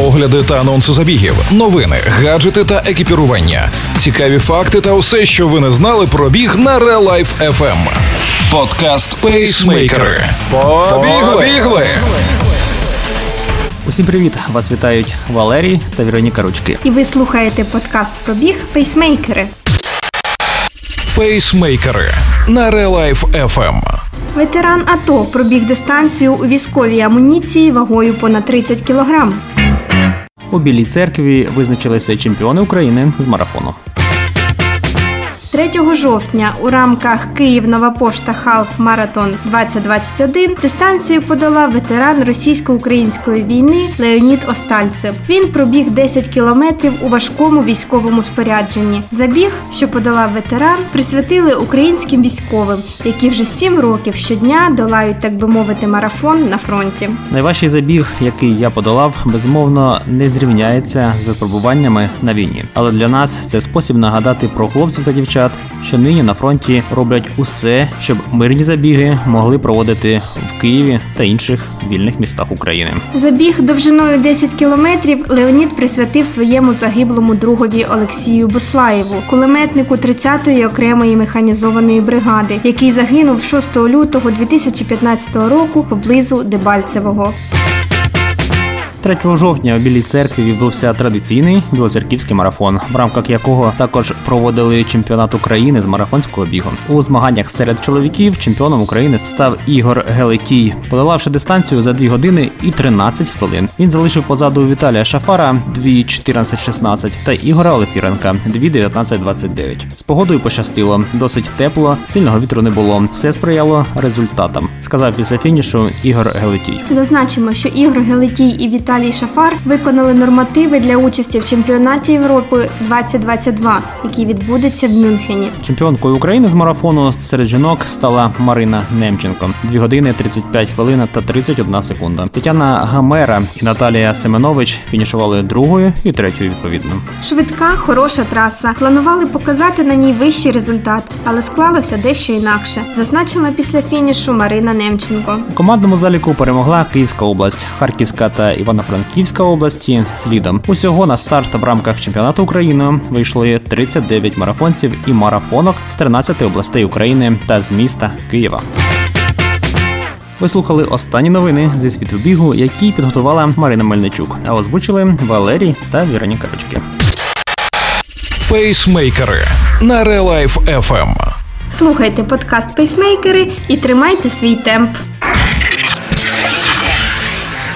огляди та анонси забігів, новини, гаджети та екіпірування, цікаві факти та усе, що ви не знали про біг на Real Life FM. Подкаст Пейсмейкери. Побігли! Усім привіт! Вас вітають Валерій та Вероніка Ручки. І ви слухаєте подкаст про біг Пейсмейкери. Пейсмейкери на Real Life FM. Ветеран АТО пробіг дистанцію у військовій амуніції вагою понад 30 кілограм. У Білій церкві визначилися чемпіони України з марафону. 3 жовтня у рамках Київ Нова Пошта Халф Маратон 2021 дистанцію подолав ветеран російсько-української війни Леонід Остальцев. Він пробіг 10 кілометрів у важкому військовому спорядженні. Забіг, що подолав ветеран, присвятили українським військовим, які вже 7 років щодня долають, так би мовити, марафон на фронті. Найважчий забіг, який я подолав, безумовно не зрівняється з випробуваннями на війні. Але для нас це спосіб нагадати про хлопців та дівчат дівчат, що нині на фронті роблять усе, щоб мирні забіги могли проводити в Києві та інших вільних містах України. Забіг довжиною 10 кілометрів Леонід присвятив своєму загиблому другові Олексію Буслаєву, кулеметнику 30-ї окремої механізованої бригади, який загинув 6 лютого 2015 року поблизу Дебальцевого. 3 жовтня у Білій церкві відбувся традиційний білоцерківський марафон, в рамках якого також проводили чемпіонат України з марафонського бігу. У змаганнях серед чоловіків чемпіоном України став Ігор Гелетій, подолавши дистанцію за 2 години і 13 хвилин. Він залишив позаду Віталія Шафара 2.14.16 та Ігора Олефіренка 2.19.29. З погодою пощастило, досить тепло, сильного вітру не було. Все сприяло результатам. Сказав після фінішу Ігор Гелетій. Зазначимо, що Ігор Гелетій і Віталій Віталій Шафар виконали нормативи для участі в чемпіонаті Європи 2022, який відбудеться в Мюнхені. Чемпіонкою України з марафону серед жінок стала Марина Немченко. 2 години 35 хвилин та 31 секунда. Тетяна Гамера і Наталія Семенович фінішували другою і третьою відповідно. Швидка, хороша траса. Планували показати на ній вищий результат, але склалося дещо інакше. Зазначила після фінішу Марина Немченко. У командному заліку перемогла Київська область, Харківська та Івано. Івано-Франківська області слідом. Усього на старт в рамках чемпіонату України вийшли 39 марафонців і марафонок з 13 областей України та з міста Києва. Ви слухали останні новини зі світу бігу, які підготувала Марина Мельничук, а озвучили Валерій та Віроніка Ручки. Пейсмейкери на Релайф FM. Слухайте подкаст Пейсмейкери і тримайте свій темп.